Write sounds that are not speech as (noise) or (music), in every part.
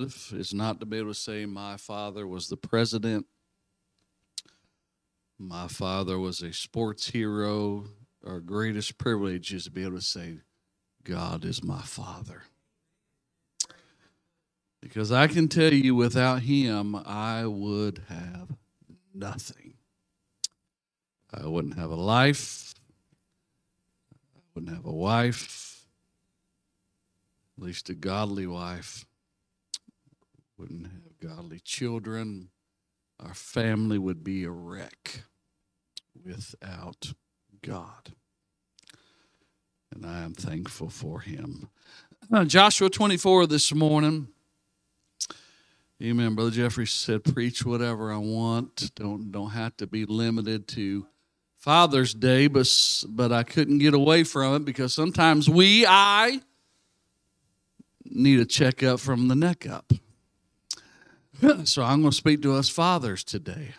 dad is not to be able to say, My father was the president. My father was a sports hero. Our greatest privilege is to be able to say, God is my father. Because I can tell you, without him, I would have nothing. I wouldn't have a life. I wouldn't have a wife, at least a godly wife. Wouldn't have godly children. Our family would be a wreck without God. And I am thankful for him. Uh, Joshua 24 this morning. Amen. Brother Jeffrey said, "Preach whatever I want. Don't don't have to be limited to Father's Day, but but I couldn't get away from it because sometimes we, I, need a checkup from the neck up. So I'm going to speak to us fathers today.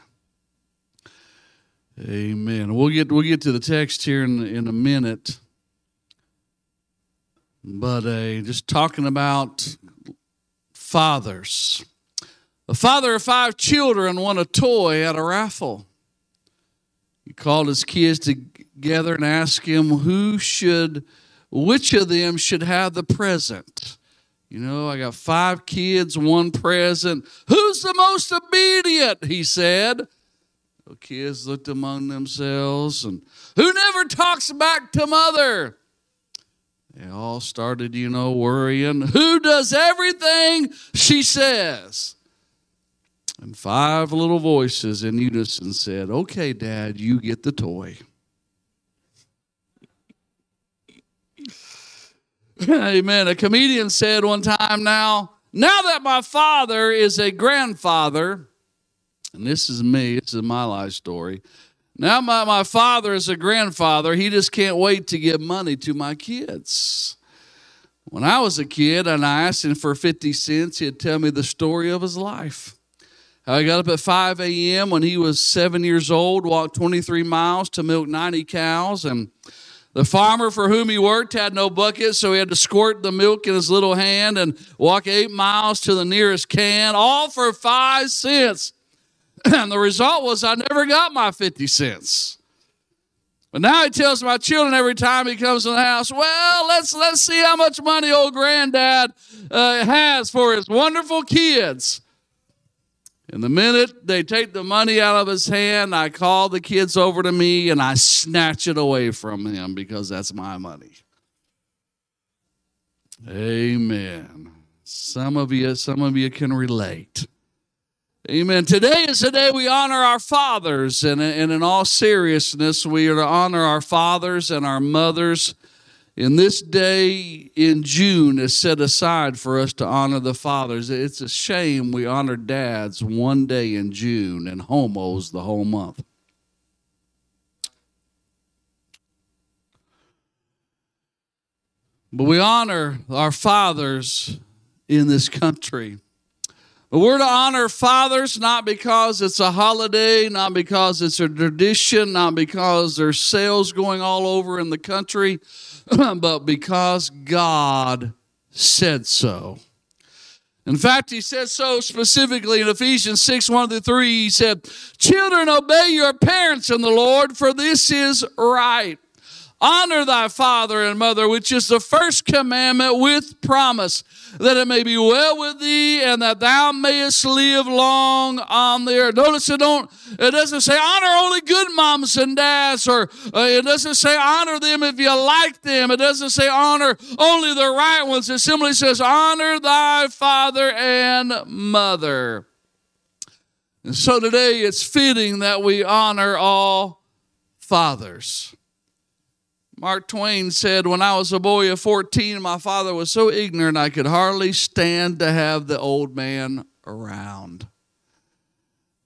Amen. We'll get we'll get to the text here in in a minute, but uh, just talking about fathers. A father of five children won a toy at a raffle. He called his kids together and asked him who should, which of them should have the present. You know, I got five kids, one present. Who's the most obedient? He said. The kids looked among themselves and who never talks back to mother? They all started, you know, worrying. Who does everything she says? And five little voices in unison said, Okay, Dad, you get the toy. (laughs) Amen. A comedian said one time now, now that my father is a grandfather, and this is me, this is my life story. Now my, my father is a grandfather, he just can't wait to give money to my kids. When I was a kid and I asked him for 50 cents, he'd tell me the story of his life. I got up at 5 a.m. when he was seven years old, walked 23 miles to milk 90 cows. And the farmer for whom he worked had no bucket, so he had to squirt the milk in his little hand and walk eight miles to the nearest can, all for five cents. (clears throat) And the result was I never got my 50 cents. But now he tells my children every time he comes to the house, well, let's, let's see how much money old granddad uh, has for his wonderful kids. And the minute they take the money out of his hand, I call the kids over to me and I snatch it away from him because that's my money. Amen. Some of you, some of you can relate. Amen. Today is the day we honor our fathers, and, and in all seriousness, we are to honor our fathers and our mothers in this day in June is set aside for us to honor the fathers. It's a shame we honor dads one day in June and homos the whole month. But we honor our fathers in this country. But we're to honor fathers not because it's a holiday, not because it's a tradition, not because there's sales going all over in the country, (clears throat) but because God said so. In fact, he says so specifically in Ephesians 6 1 through 3. He said, Children, obey your parents in the Lord, for this is right. Honor thy father and mother, which is the first commandment with promise, that it may be well with thee and that thou mayest live long on the earth. Notice it don't, it doesn't say honor only good moms and dads, or uh, it doesn't say honor them if you like them. It doesn't say honor only the right ones. It simply says honor thy father and mother. And so today it's fitting that we honor all fathers. Mark Twain said, When I was a boy of 14, my father was so ignorant I could hardly stand to have the old man around.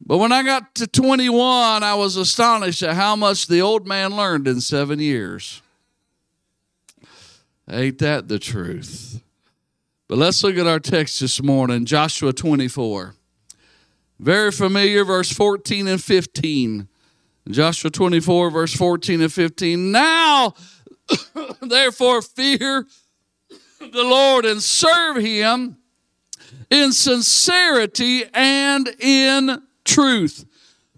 But when I got to 21, I was astonished at how much the old man learned in seven years. Ain't that the truth? But let's look at our text this morning Joshua 24. Very familiar, verse 14 and 15. Joshua 24, verse 14 and 15. Now, (coughs) therefore, fear the Lord and serve him in sincerity and in truth.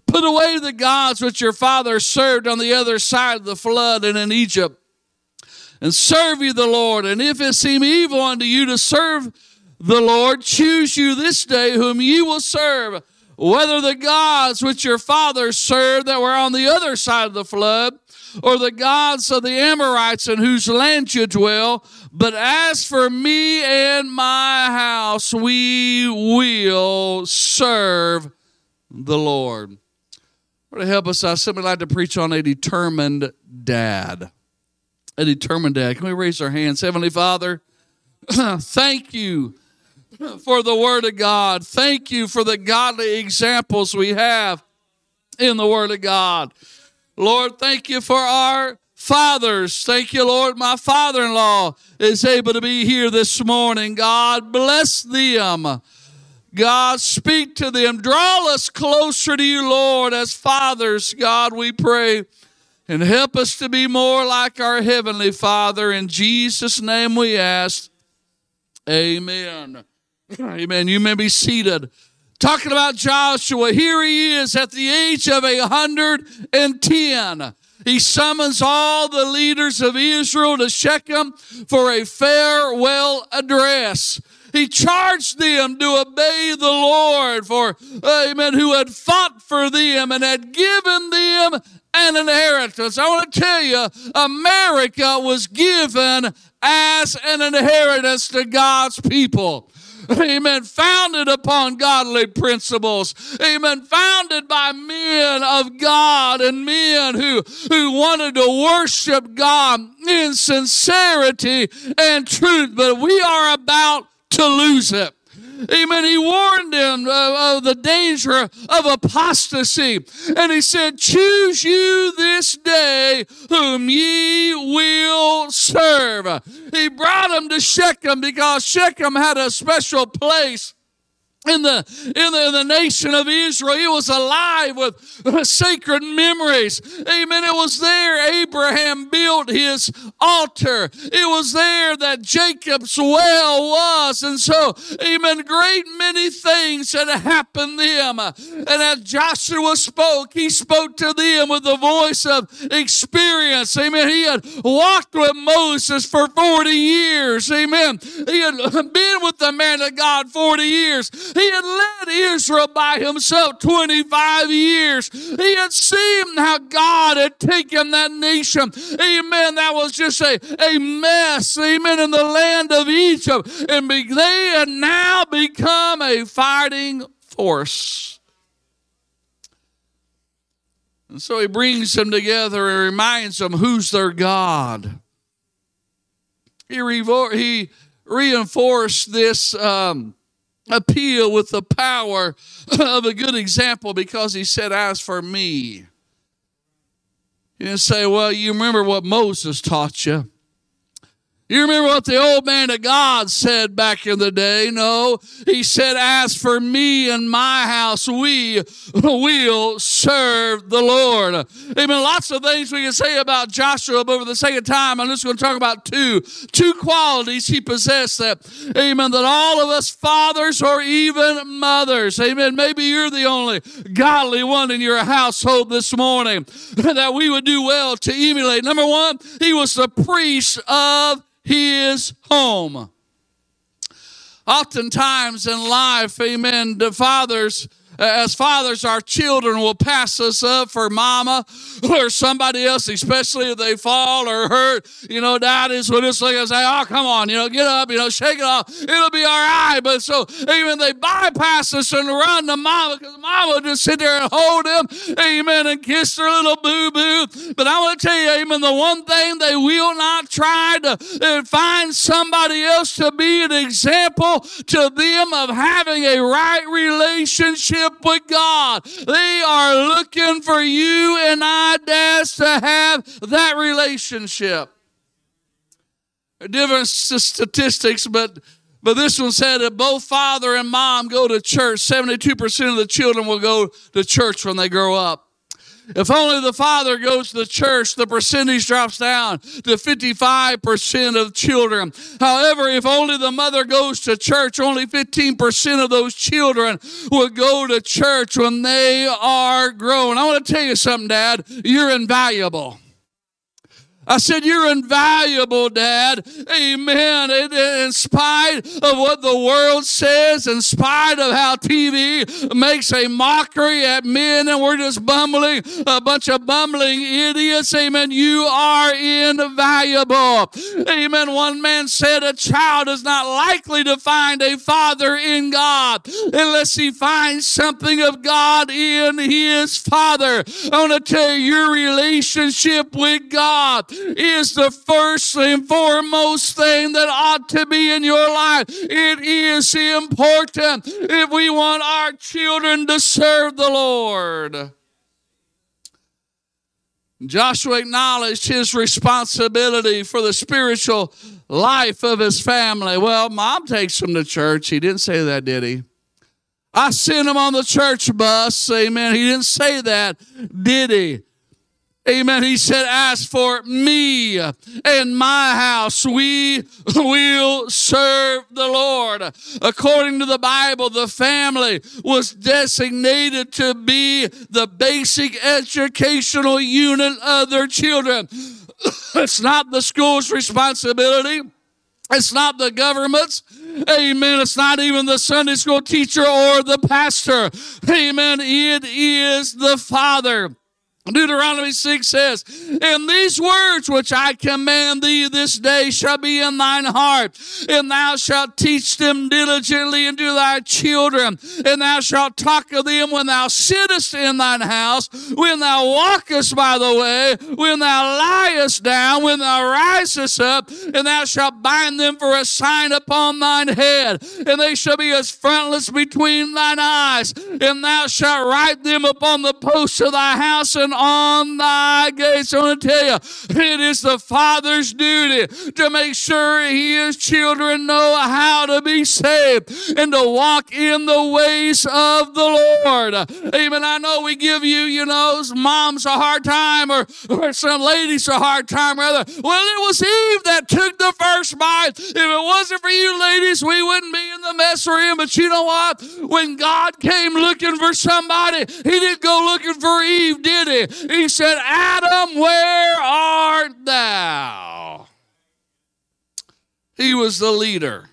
Put away the gods which your fathers served on the other side of the flood and in Egypt, and serve you the Lord. And if it seem evil unto you to serve the Lord, choose you this day whom you will serve, whether the gods which your fathers served that were on the other side of the flood, or the gods of the Amorites in whose land you dwell. But as for me and my house, we will serve the Lord. To help us, I simply like to preach on a determined dad. A determined dad. Can we raise our hands? Heavenly Father, (clears throat) thank you (clears throat) for the Word of God. Thank you for the godly examples we have in the Word of God. Lord, thank you for our fathers. Thank you, Lord. My father in law is able to be here this morning. God bless them. God, speak to them. Draw us closer to you, Lord, as fathers. God, we pray. And help us to be more like our Heavenly Father. In Jesus' name we ask. Amen. Amen. You may be seated talking about Joshua. Here he is at the age of a 110. He summons all the leaders of Israel to Shechem for a farewell address. He charged them to obey the Lord for, amen, who had fought for them and had given them an inheritance. I want to tell you, America was given as an inheritance to God's people. Amen. Founded upon godly principles. Amen. Founded by men of God and men who, who wanted to worship God in sincerity and truth. But we are about to lose it. Amen. He warned them of, the danger of apostasy. And he said, Choose you this day whom ye will serve. He brought them to Shechem because Shechem had a special place in the, in the, in the nation of Israel. It was alive with sacred memories. Amen. It was there Abraham built his altar. It was there that Jacob's well was. And so, amen, great many things had happened them. And as Joshua spoke, he spoke to them with the voice of experience. Amen. He had walked with Moses for 40 years. Amen. He had (laughs) been with the man of God 40 years. He had led Israel by himself 25 years. He had seen how God had taken that nation. Amen. That was just a, a mess. Amen. In the land of Egypt. And they had now become a fighting force. And so he brings them together and reminds them who's their God. He, revo- he reinforced this um, appeal with the power of a good example because he said, As for me, you didn't say, Well, you remember what Moses taught you. You remember what the old man of God said back in the day? No, he said, As for me and my house, we will serve the Lord. Amen. Lots of things we can say about Joshua, but for the sake of time, I'm just going to talk about two. Two qualities he possessed that, amen, that all of us fathers or even mothers, amen, maybe you're the only godly one in your household this morning (laughs) that we would do well to emulate. Number one, he was the priest of his home. Oftentimes in life, amen, the fathers as fathers, our children will pass us up for mama or somebody else, especially if they fall or hurt. You know, daddies will just look and say, Oh, come on, you know, get up, you know, shake it off. It'll be all right. But so even they bypass us and run to mama because mama will just sit there and hold them, amen, and kiss their little boo boo. But I want to tell you, amen, the one thing they will not try to uh, find somebody else to be an example to them of having a right relationship relationship with God. They are looking for you and I, dads, to have that relationship. Different statistics, but but this one said that both father and mom go to church. 72% of the children will go to church when they grow up. If only the father goes to the church, the percentage drops down to 55% of children. However, if only the mother goes to church, only 15% of those children will go to church when they are grown. I want to tell you something, Dad. You're invaluable. I said, You're invaluable, Dad. Amen. In spite of what the world says, in spite of how TV makes a mockery at men and we're just bumbling, a bunch of bumbling idiots. Amen. You are invaluable. Amen. One man said, A child is not likely to find a father in God unless he finds something of God in his father. I want to tell you, your relationship with God is the first and foremost thing that ought to be in your life. It is important if we want our children to serve the Lord. Joshua acknowledged his responsibility for the spiritual life of his family. Well, mom takes him to church. He didn't say that, did he? I sent him on the church bus. Amen. He didn't say that, did he? Amen. He said, As for me and my house, we will serve the Lord. According to the Bible, the family was designated to be the basic educational unit of their children. (coughs) it's not the school's responsibility. It's not the government's. Amen. It's not even the Sunday school teacher or the pastor. Amen. It is the Father. Deuteronomy 6 says, And these words which I command thee this day shall be in thine heart, and thou shalt teach them diligently unto thy children, and thou shalt talk of them when thou sittest in thine house, when thou walkest by the way, when thou liest down, when thou risest up, and thou shalt bind them for a sign upon thine head, and they shall be as frontlets between thine eyes, and thou shalt write them upon the posts of thy house and on thy gates. I want to tell you, it is the Father's duty to make sure his children know how to be saved and to walk in the ways of the Lord. Amen. I know we give you, you know, moms a hard time or, or some ladies a hard time, rather. Well, it was Eve that took the first bite. If it wasn't for you ladies, we wouldn't be in the mess we're in. But you know what? When God came looking for somebody, he didn't go looking for Eve, did he? He said, Adam, where art thou? He was the leader.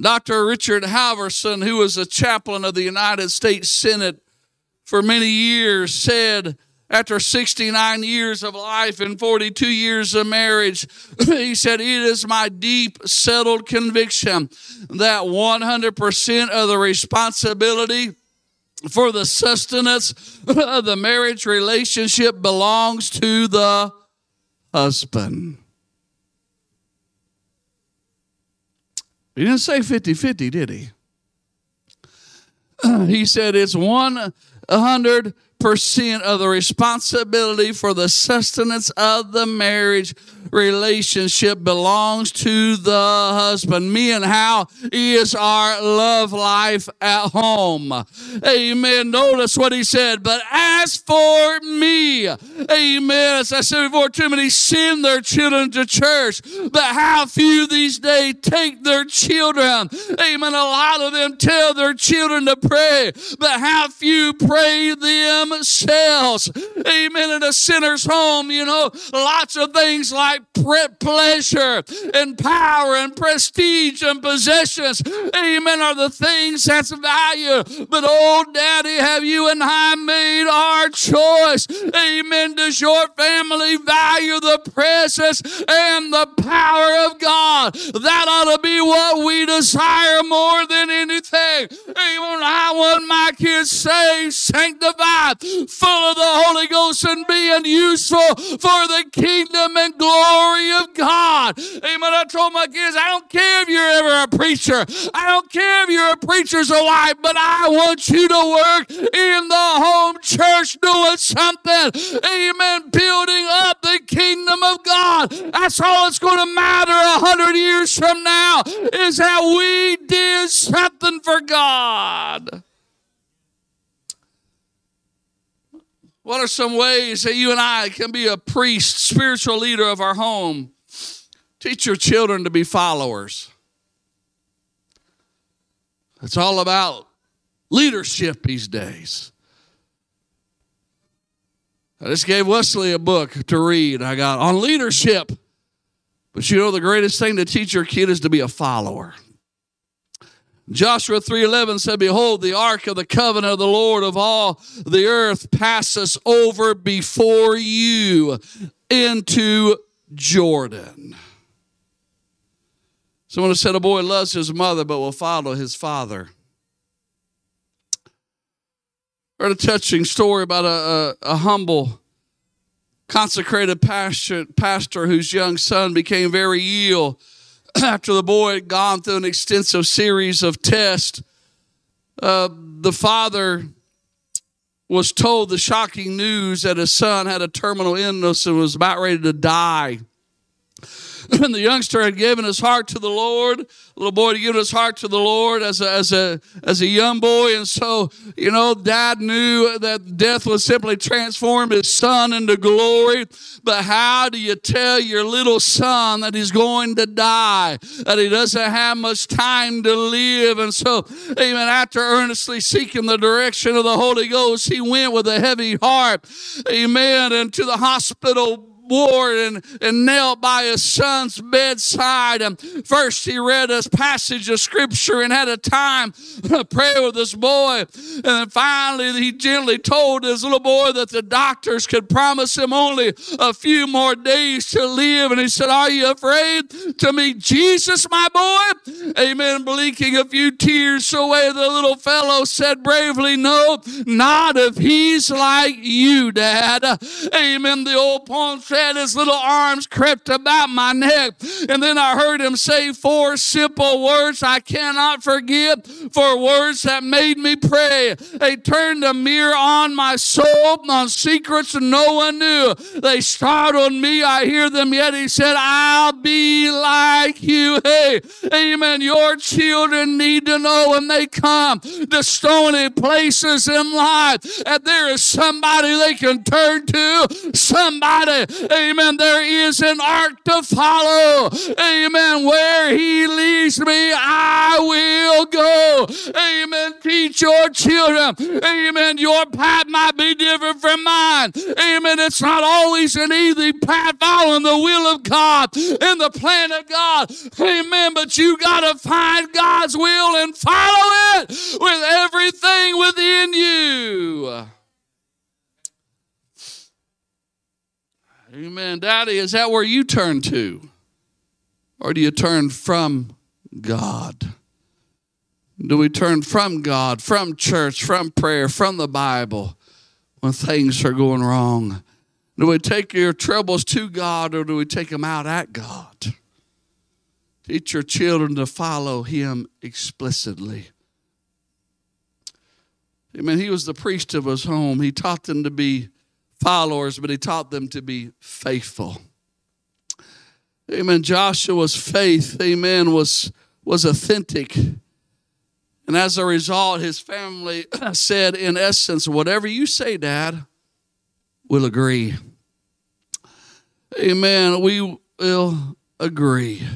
Dr. Richard Halverson, who was a chaplain of the United States Senate for many years, said, after 69 years of life and 42 years of marriage, (clears throat) he said, It is my deep, settled conviction that 100% of the responsibility for the sustenance of the marriage relationship belongs to the husband. He didn't say 50 50, did he? (clears throat) He said it's 100 percent of the responsibility for the sustenance of the marriage relationship belongs to the husband. Me and how is our love life at home. Amen. Notice what he said. But as for me, amen. As I said before, too many send their children to church, but how few these days take their children. Amen. A lot of them tell their children to pray, but how few pray themselves. Amen. In a sinner's home, you know, lots of things like pleasure and power and prestige and possessions, amen, are the things that's value. But oh, Daddy, have you and I made our choice? Amen. Does your family value the presence and the power of God? That ought to be what we desire more than anything. Amen. Want my kids saved, sanctified, full of the Holy Ghost, and being useful for the kingdom and glory of God. Amen. I told my kids, I don't care if you're ever a preacher. I don't care if you're a preacher's alive, but I want you to work in the home church doing something. Amen. Building up the kingdom of God. That's all it's going to matter a hundred years from now is how we did something for God. What are some ways that you and I can be a priest, spiritual leader of our home? Teach your children to be followers. It's all about leadership these days. I just gave Wesley a book to read. I got on leadership. But you know the greatest thing to teach your kid is to be a follower. Joshua 3:11 said, "Behold, the ark of the covenant of the Lord of all the earth passes over before you into Jordan." Someone said, "A boy loves his mother, but will follow his father." Heard a touching story about a, a, a humble, consecrated pastor, pastor whose young son became very ill (clears throat) after the boy had gone through an extensive series of tests, uh, the father was told the shocking news that his son had a terminal illness and was about ready to die. (clears throat) And the youngster had given his heart to the Lord little boy had given his heart to the Lord as a, as a, as a young boy. And so, you know, dad knew that death would simply transform his son into glory. But how do you tell your little son that he's going to die, that he doesn't have much time to live? And so, even after earnestly seeking the direction of the Holy Ghost, he went with a heavy heart, amen, into the hospital and, and knelt by his son's bedside. And first he read a passage of scripture and had a time of (laughs) prayer with this boy. And then finally he gently told his little boy that the doctors could promise him only a few more days to live. And he said, Are you afraid to meet Jesus, my boy? Amen. Blinking a few tears away, the little fellow said bravely, No, not if he's like you, Dad. Amen. The old poem said, said, his little arms crept about my neck. And then I heard him say four simple words I cannot forget, for words that made me pray. They turned a mirror on my soul, on secrets no one knew. They startled me. I hear them yet. He said, I'll be like you. Hey, amen. Your children need to know when they come to stony places in life that there is somebody they can turn to, somebody Amen. There is an ark to follow. Amen. Where he leads me, I will go. Amen. Teach your children. Amen. Your path might be different from mine. Amen. It's not always an easy path following the will of God and the plan of God. Amen. But you got to find God's will and follow it with everything within you. Amen. Daddy, is that where you turn to? Or do you turn from God? Do we turn from God, from church, from prayer, from the Bible when things are going wrong? Do we take your troubles to God or do we take them out at God? Teach your children to follow Him explicitly. Amen. He was the priest of his home. He taught them to be followers, but he taught them to be faithful. Amen. Joshua's faith, amen, was, was authentic. And as a result, his family (clears throat) said, in essence, whatever you say, Dad, we'll agree. Amen. We will agree.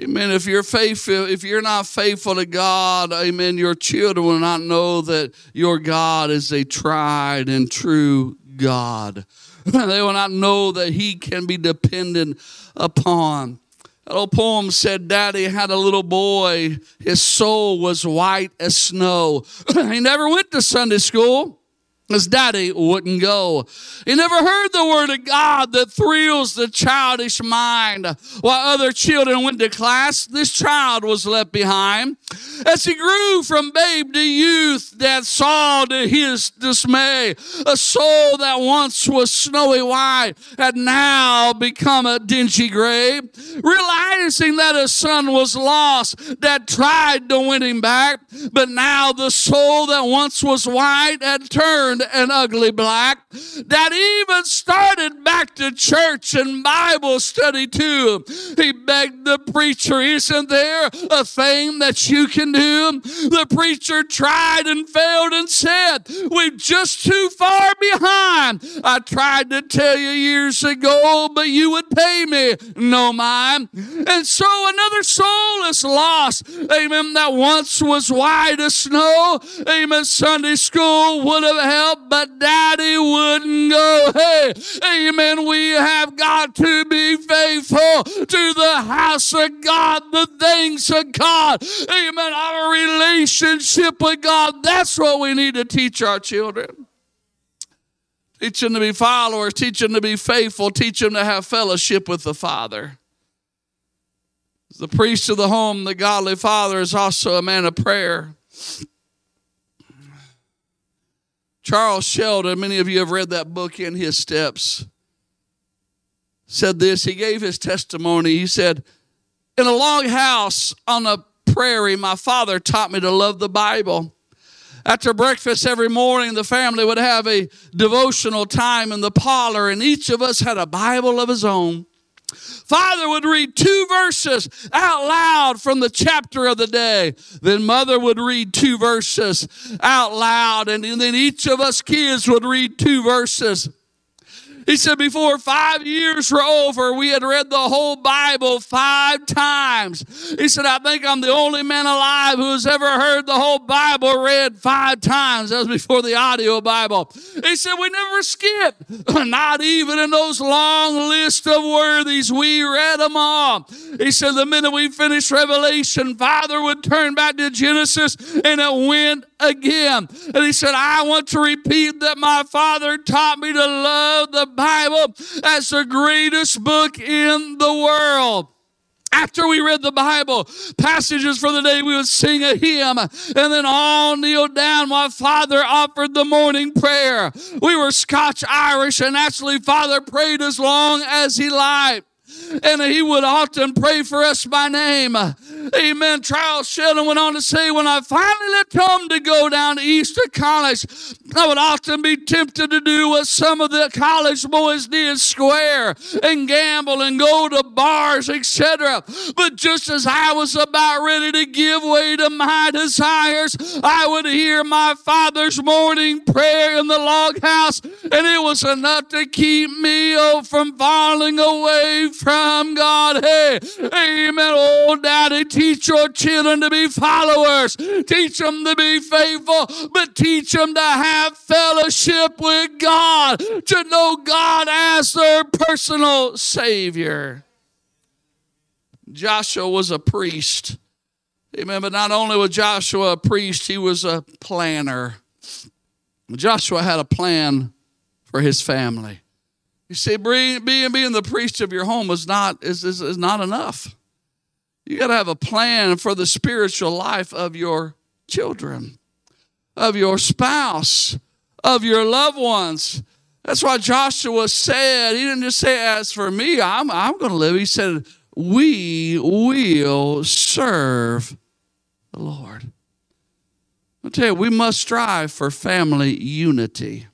Amen. If you're faithful, if you're not faithful to God, amen, your children will not know that your God is a tried and true God. (laughs) they will not know that He can be dependent upon. That old poem said, Daddy had a little boy. His soul was white as snow. (laughs) he never went to Sunday school. His daddy wouldn't go. He never heard the word of God that thrills the childish mind. While other children went to class, this child was left behind. As he grew from babe to youth, dad saw to his dismay a soul that once was snowy white had now become a dingy gray. Realizing that his son was lost, dad tried to win him back, but now the soul that once was white had turned an ugly black that even started back to church and Bible study too. He begged the preacher, Isn't there a thing that you can can do. The preacher tried and failed and said, We're just too far behind. I tried to tell you years ago, but you would pay me no mind. And so another soul is lost. Amen. That once was white as snow. Amen. Sunday school would have helped, but daddy wouldn't go. Hey, amen. We have got to be faithful to the house of God, the things of God. Amen. Our relationship with God. That's what we need to teach our children. Teach them to be followers, teach them to be faithful, teach them to have fellowship with the Father. The priest of the home, the godly father, is also a man of prayer. Charles Sheldon, many of you have read that book in his steps, said this. He gave his testimony. He said, In a log house on a prairie, my father taught me to love the Bible. After breakfast every morning, the family would have a devotional time in the parlor, and each of us had a Bible of his own. Father would read two verses out loud from the chapter of the day. Then mother would read two verses out loud, and then each of us kids would read two verses. He said, before five years were over, we had read the whole Bible five times. He said, I think I'm the only man alive who has ever heard the whole Bible read five times. That was before the audio Bible. He said, we never skipped, (clears throat) not even in those long list of worthies. We read them all. He said, the minute we finished Revelation, Father would turn back to Genesis and it went again. And he said, I want to repeat that my father taught me to love the Bible as the greatest book in the world after we read the Bible, passages for the day, we would sing a hymn and then all kneel down while Father offered the morning prayer. We were Scotch Irish, and actually, Father prayed as long as he liked and he would often pray for us by name. Amen. Charles Sheldon went on to say, when I finally left home to go down to Easter College, I would often be tempted to do what some of the college boys did, square and gamble and go to bars, etc. But just as I was about ready to give way to my desires, I would hear my father's morning prayer in the log house, and it was enough to keep me oh, from falling away from God. Hey, amen. Oh, daddy, teach your children to be followers, teach them to be faithful, but teach them to have fellowship with God, to know God as their personal Savior. Joshua was a priest. Amen. But not only was Joshua a priest, he was a planner. Joshua had a plan for his family. You see, being, being the priest of your home is not, is, is, is not enough. You got to have a plan for the spiritual life of your children, of your spouse, of your loved ones. That's why Joshua said, he didn't just say, As for me, I'm, I'm going to live. He said, We will serve the Lord. I'll tell you, we must strive for family unity.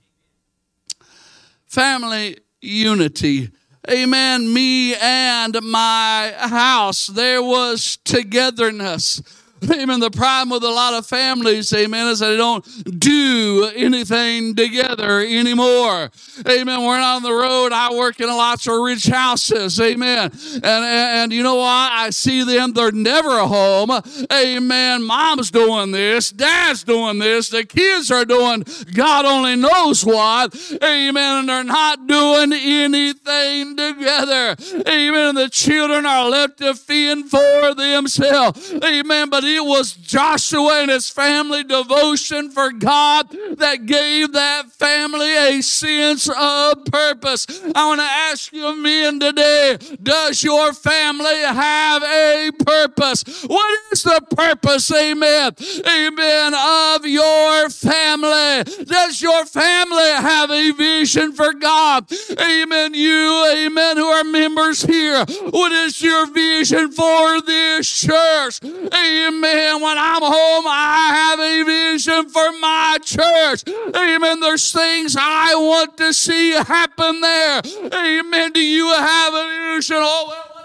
Family unity. Amen. Me and my house, there was togetherness. (laughs) Amen. The problem with a lot of families, amen, is that they don't do anything together anymore. Amen. We're not on the road. I work in lots of rich houses. Amen. And, and, and you know what? I see them. They're never home. Amen. Mom's doing this. Dad's doing this. The kids are doing God only knows what. Amen. And they're not doing anything together. Amen. The children are left to fend for themselves. Amen. But it was Joshua and his family devotion for God that gave that family a sense of purpose. I want to ask you men today, does your family have a purpose? What is the purpose, amen, amen, of your family? Does your family have a vision for God? Amen. You, amen, who are members here, what is your vision for this church? Amen. Amen. When I'm home, I have a vision for my church. Amen. There's things I want to see happen there. Amen. Do you have a vision? Oh, well,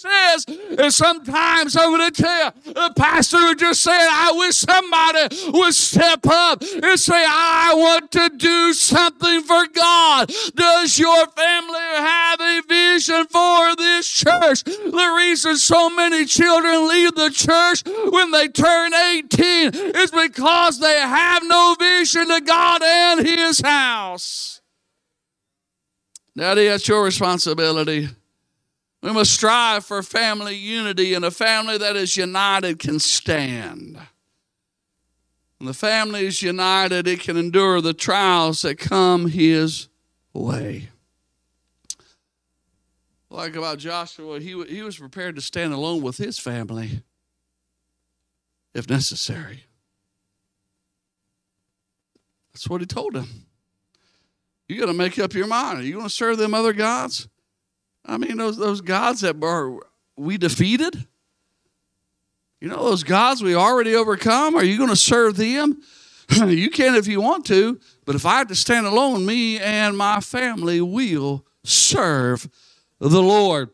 says, and sometimes I'm going to tell you, the pastor would just say, I wish somebody would step up and say, I want to do something for God. Does your family have a vision for this church? The reason so many children leave the church when they turn 18 is because they have no vision to God and His house. Daddy, that's your responsibility. We must strive for family unity, and a family that is united can stand. When the family is united, it can endure the trials that come his way. Like about Joshua, he, he was prepared to stand alone with his family if necessary. That's what he told him. You got to make up your mind. Are you going to serve them other gods? I mean, those, those gods that are we defeated? You know, those gods we already overcome, are you going to serve them? (laughs) you can if you want to, but if I have to stand alone, me and my family will serve the Lord.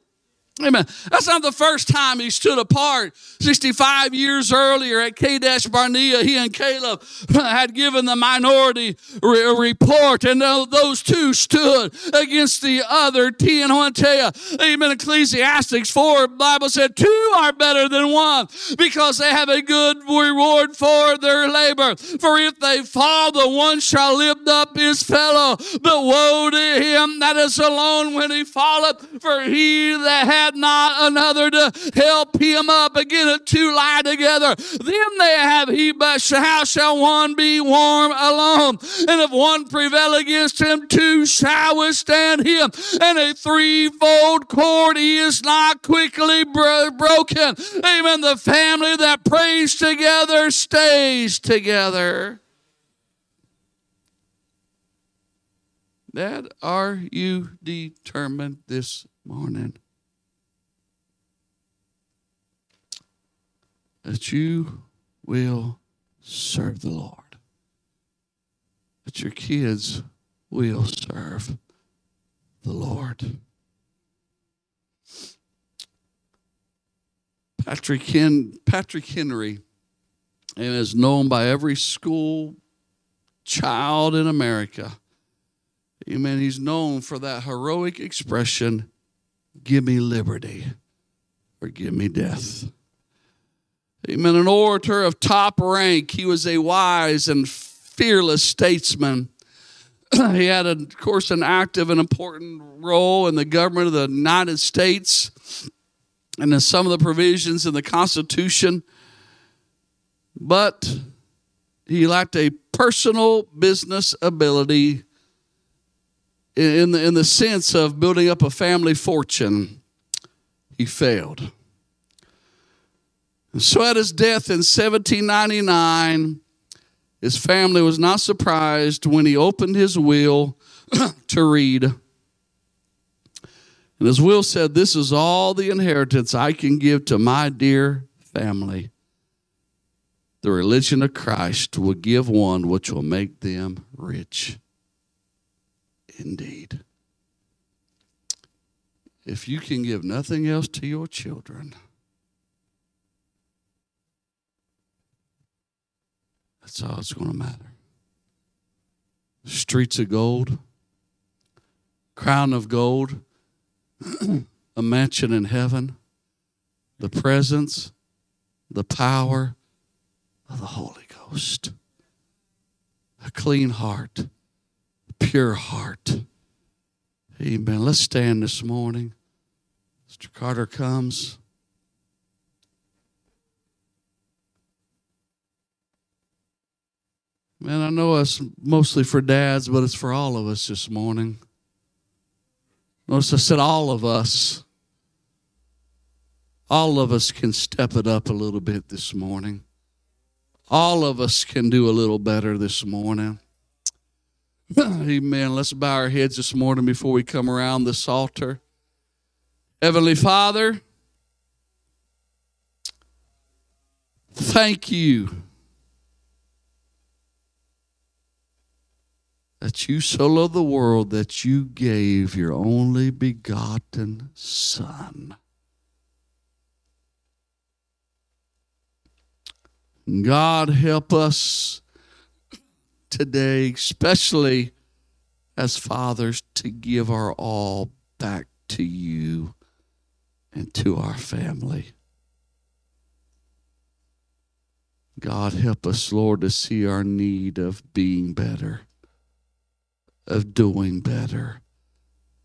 Amen. That's not the first time he stood apart. 65 years earlier at Kadesh Barnea, he and Caleb had given the minority re- report, and those two stood against the other. T and Huantea. Amen. Ecclesiastes 4, Bible said, two are better than one because they have a good reward for their labor. For if they fall, the one shall lift up his fellow. But woe to him that is alone when he falleth, for he that hath had not another to help him up. Again, the two lie together. Then they have he, but how shall one be warm alone? And if one prevail against him, two shall withstand him. And a threefold cord is not quickly bro- broken. Amen. The family that prays together stays together. Dad, are you determined this morning? That you will serve the Lord, that your kids will serve the Lord. Patrick, Hen- Patrick Henry and is known by every school child in America. Amen. He's known for that heroic expression give me liberty or give me death. Amen. An orator of top rank. He was a wise and fearless statesman. (clears throat) he had, of course, an active and important role in the government of the United States and in some of the provisions in the Constitution. But he lacked a personal business ability in the, in the sense of building up a family fortune. He failed. So at his death in 1799, his family was not surprised when he opened his will (clears throat) to read. And his will said, This is all the inheritance I can give to my dear family. The religion of Christ will give one which will make them rich indeed. If you can give nothing else to your children, That's all it's going to matter. Streets of gold, crown of gold, (clears throat) a mansion in heaven, the presence, the power of the Holy Ghost, a clean heart, a pure heart. Amen. Let's stand this morning. Mr. Carter comes. Man, I know it's mostly for dads, but it's for all of us this morning. Notice I said all of us. All of us can step it up a little bit this morning. All of us can do a little better this morning. (clears throat) Amen. Let's bow our heads this morning before we come around this altar. Heavenly Father, thank you that you so loved the world that you gave your only begotten Son. God help us today, especially as fathers, to give our all back to you and to our family. God, help us, Lord, to see our need of being better of doing better,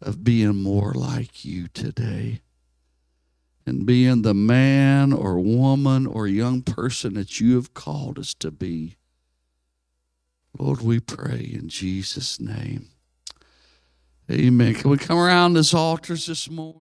of being more like you today, and being the man or woman or young person that you have called us to be. Lord, we pray in Jesus' name. Amen. Can we come around this altars this morning?